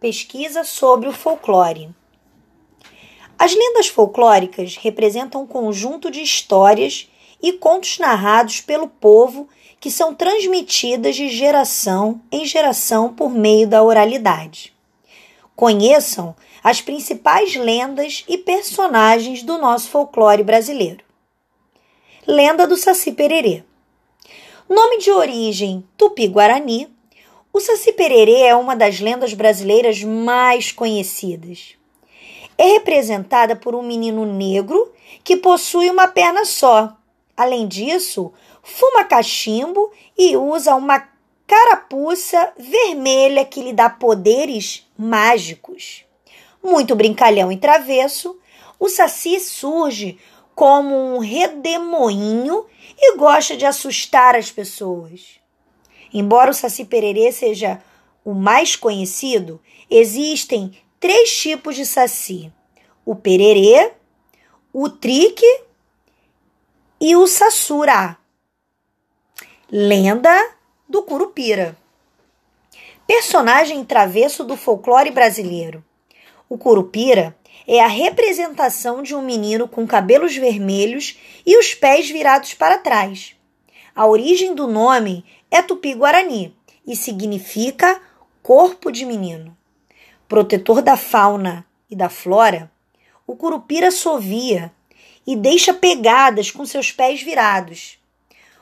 pesquisa sobre o folclore. As lendas folclóricas representam um conjunto de histórias e contos narrados pelo povo que são transmitidas de geração em geração por meio da oralidade. Conheçam as principais lendas e personagens do nosso folclore brasileiro. Lenda do Saci Pererê. Nome de origem tupi-guarani, o Saci Pererê é uma das lendas brasileiras mais conhecidas. É representada por um menino negro que possui uma perna só. Além disso, fuma cachimbo e usa uma carapuça vermelha que lhe dá poderes mágicos. Muito brincalhão e travesso, o Saci surge como um redemoinho e gosta de assustar as pessoas. Embora o Saci Pererê seja o mais conhecido, existem três tipos de saci: o pererê, o trique e o sassura. Lenda do Curupira. Personagem travesso do folclore brasileiro. O Curupira é a representação de um menino com cabelos vermelhos e os pés virados para trás. A origem do nome é tupi-guarani e significa corpo de menino. Protetor da fauna e da flora, o curupira sovia e deixa pegadas com seus pés virados.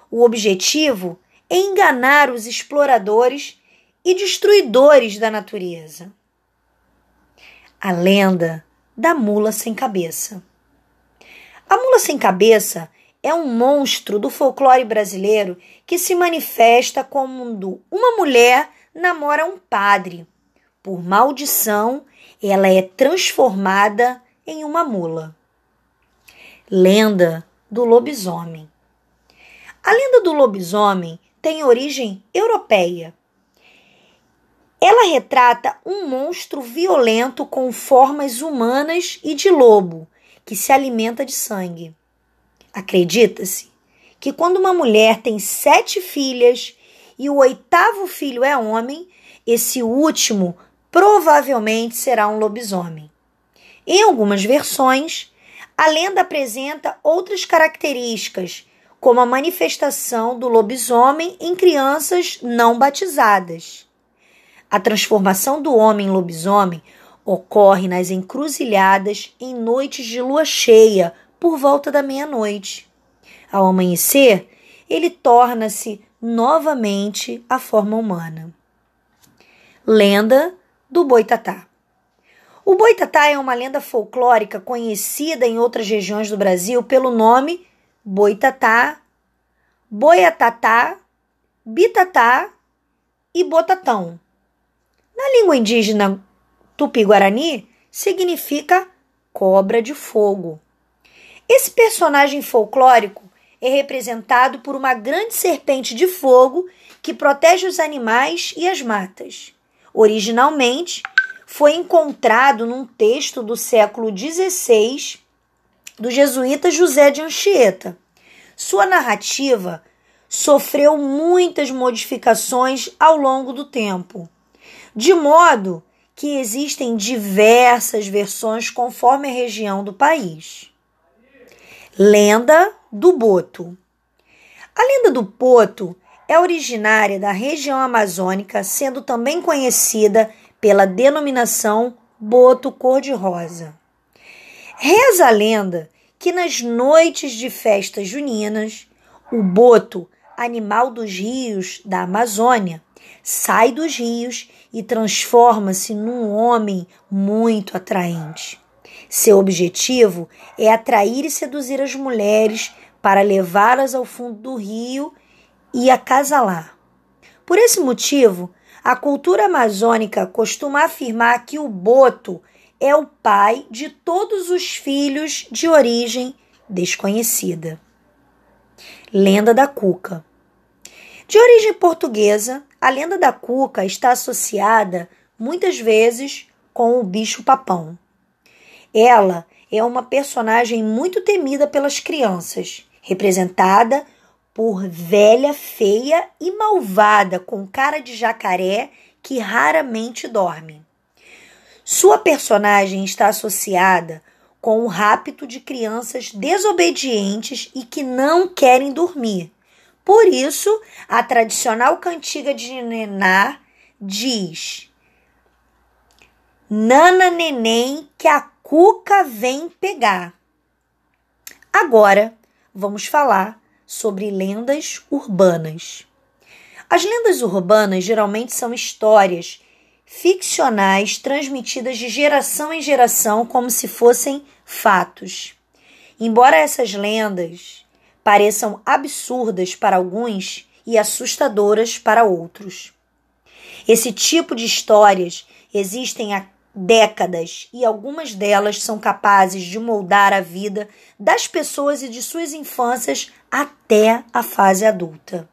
O objetivo é enganar os exploradores e destruidores da natureza. A lenda da mula sem cabeça. A mula sem cabeça é um monstro do folclore brasileiro que se manifesta quando uma mulher namora um padre. Por maldição, ela é transformada em uma mula. Lenda do lobisomem. A lenda do lobisomem tem origem europeia ela retrata um monstro violento com formas humanas e de lobo, que se alimenta de sangue. Acredita-se que quando uma mulher tem sete filhas e o oitavo filho é homem, esse último provavelmente será um lobisomem. Em algumas versões, a lenda apresenta outras características, como a manifestação do lobisomem em crianças não batizadas. A transformação do homem em lobisomem ocorre nas encruzilhadas em noites de lua cheia, por volta da meia-noite. Ao amanhecer, ele torna-se novamente a forma humana. Lenda do Boitatá. O Boitatá é uma lenda folclórica conhecida em outras regiões do Brasil pelo nome Boitatá, Boiatatá, Bitatá e Botatão. Na língua indígena tupi-guarani, significa cobra de fogo. Esse personagem folclórico é representado por uma grande serpente de fogo que protege os animais e as matas. Originalmente, foi encontrado num texto do século XVI do jesuíta José de Anchieta. Sua narrativa sofreu muitas modificações ao longo do tempo de modo que existem diversas versões conforme a região do país. Lenda do Boto. A lenda do Boto é originária da região amazônica, sendo também conhecida pela denominação Boto cor-de-rosa. Reza a lenda que nas noites de festas juninas, o boto, animal dos rios da Amazônia, sai dos rios e transforma-se num homem muito atraente. Seu objetivo é atrair e seduzir as mulheres para levá-las ao fundo do rio e acasalar. Por esse motivo, a cultura amazônica costuma afirmar que o boto é o pai de todos os filhos de origem desconhecida. Lenda da Cuca. De origem portuguesa, a lenda da cuca está associada muitas vezes com o bicho-papão. Ela é uma personagem muito temida pelas crianças, representada por velha feia e malvada com cara de jacaré que raramente dorme. Sua personagem está associada com o rapto de crianças desobedientes e que não querem dormir. Por isso, a tradicional cantiga de Nená diz: Nana neném que a cuca vem pegar. Agora, vamos falar sobre lendas urbanas. As lendas urbanas geralmente são histórias ficcionais transmitidas de geração em geração como se fossem fatos. Embora essas lendas pareçam absurdas para alguns e assustadoras para outros. Esse tipo de histórias existem há décadas e algumas delas são capazes de moldar a vida das pessoas e de suas infâncias até a fase adulta.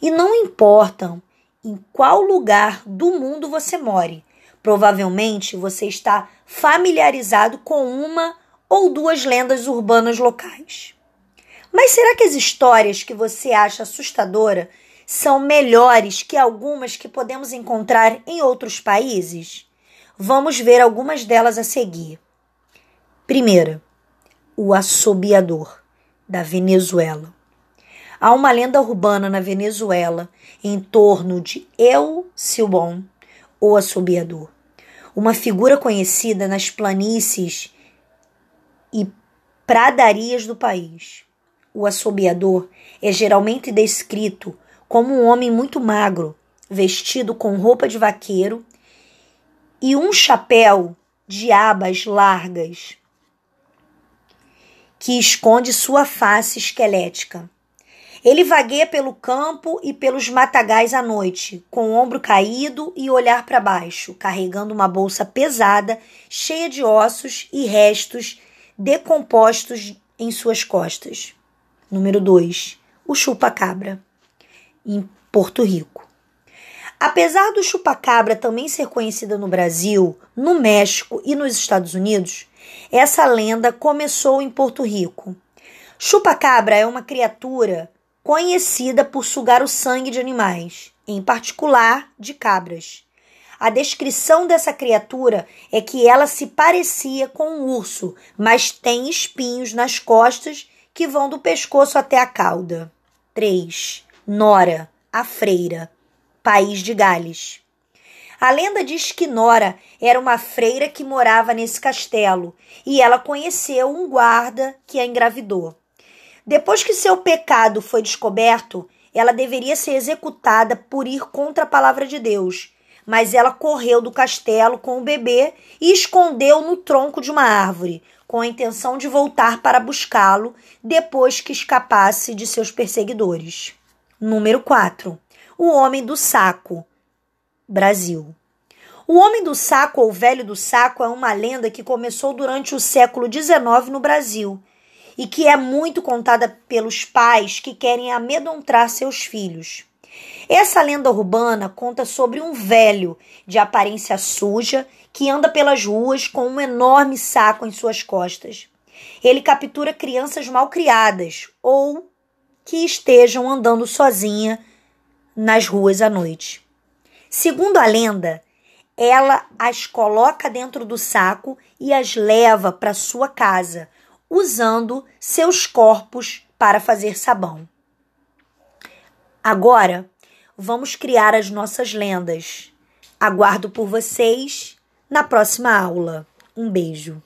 E não importam em qual lugar do mundo você more, provavelmente você está familiarizado com uma ou duas lendas urbanas locais. Mas será que as histórias que você acha assustadora são melhores que algumas que podemos encontrar em outros países? Vamos ver algumas delas a seguir. Primeira, o assobiador da Venezuela. Há uma lenda urbana na Venezuela em torno de El Silbon, o assobiador, uma figura conhecida nas planícies e pradarias do país. O assobiador é geralmente descrito como um homem muito magro, vestido com roupa de vaqueiro e um chapéu de abas largas que esconde sua face esquelética. Ele vagueia pelo campo e pelos matagais à noite, com o ombro caído e olhar para baixo, carregando uma bolsa pesada, cheia de ossos e restos decompostos em suas costas. Número 2. O chupa-cabra, em Porto Rico. Apesar do chupacabra também ser conhecida no Brasil, no México e nos Estados Unidos, essa lenda começou em Porto Rico. Chupacabra é uma criatura conhecida por sugar o sangue de animais, em particular de cabras. A descrição dessa criatura é que ela se parecia com um urso, mas tem espinhos nas costas que vão do pescoço até a cauda. 3. Nora, a freira país de Gales. A lenda diz que Nora era uma freira que morava nesse castelo e ela conheceu um guarda que a engravidou. Depois que seu pecado foi descoberto, ela deveria ser executada por ir contra a palavra de Deus, mas ela correu do castelo com o bebê e escondeu no tronco de uma árvore, com a intenção de voltar para buscá-lo depois que escapasse de seus perseguidores. Número 4. O Homem do Saco, Brasil. O Homem do Saco ou Velho do Saco é uma lenda que começou durante o século XIX no Brasil e que é muito contada pelos pais que querem amedrontar seus filhos. Essa lenda urbana conta sobre um velho de aparência suja que anda pelas ruas com um enorme saco em suas costas. Ele captura crianças mal criadas ou que estejam andando sozinha nas ruas à noite. Segundo a lenda, ela as coloca dentro do saco e as leva para sua casa, usando seus corpos para fazer sabão. Agora, vamos criar as nossas lendas. Aguardo por vocês na próxima aula. Um beijo.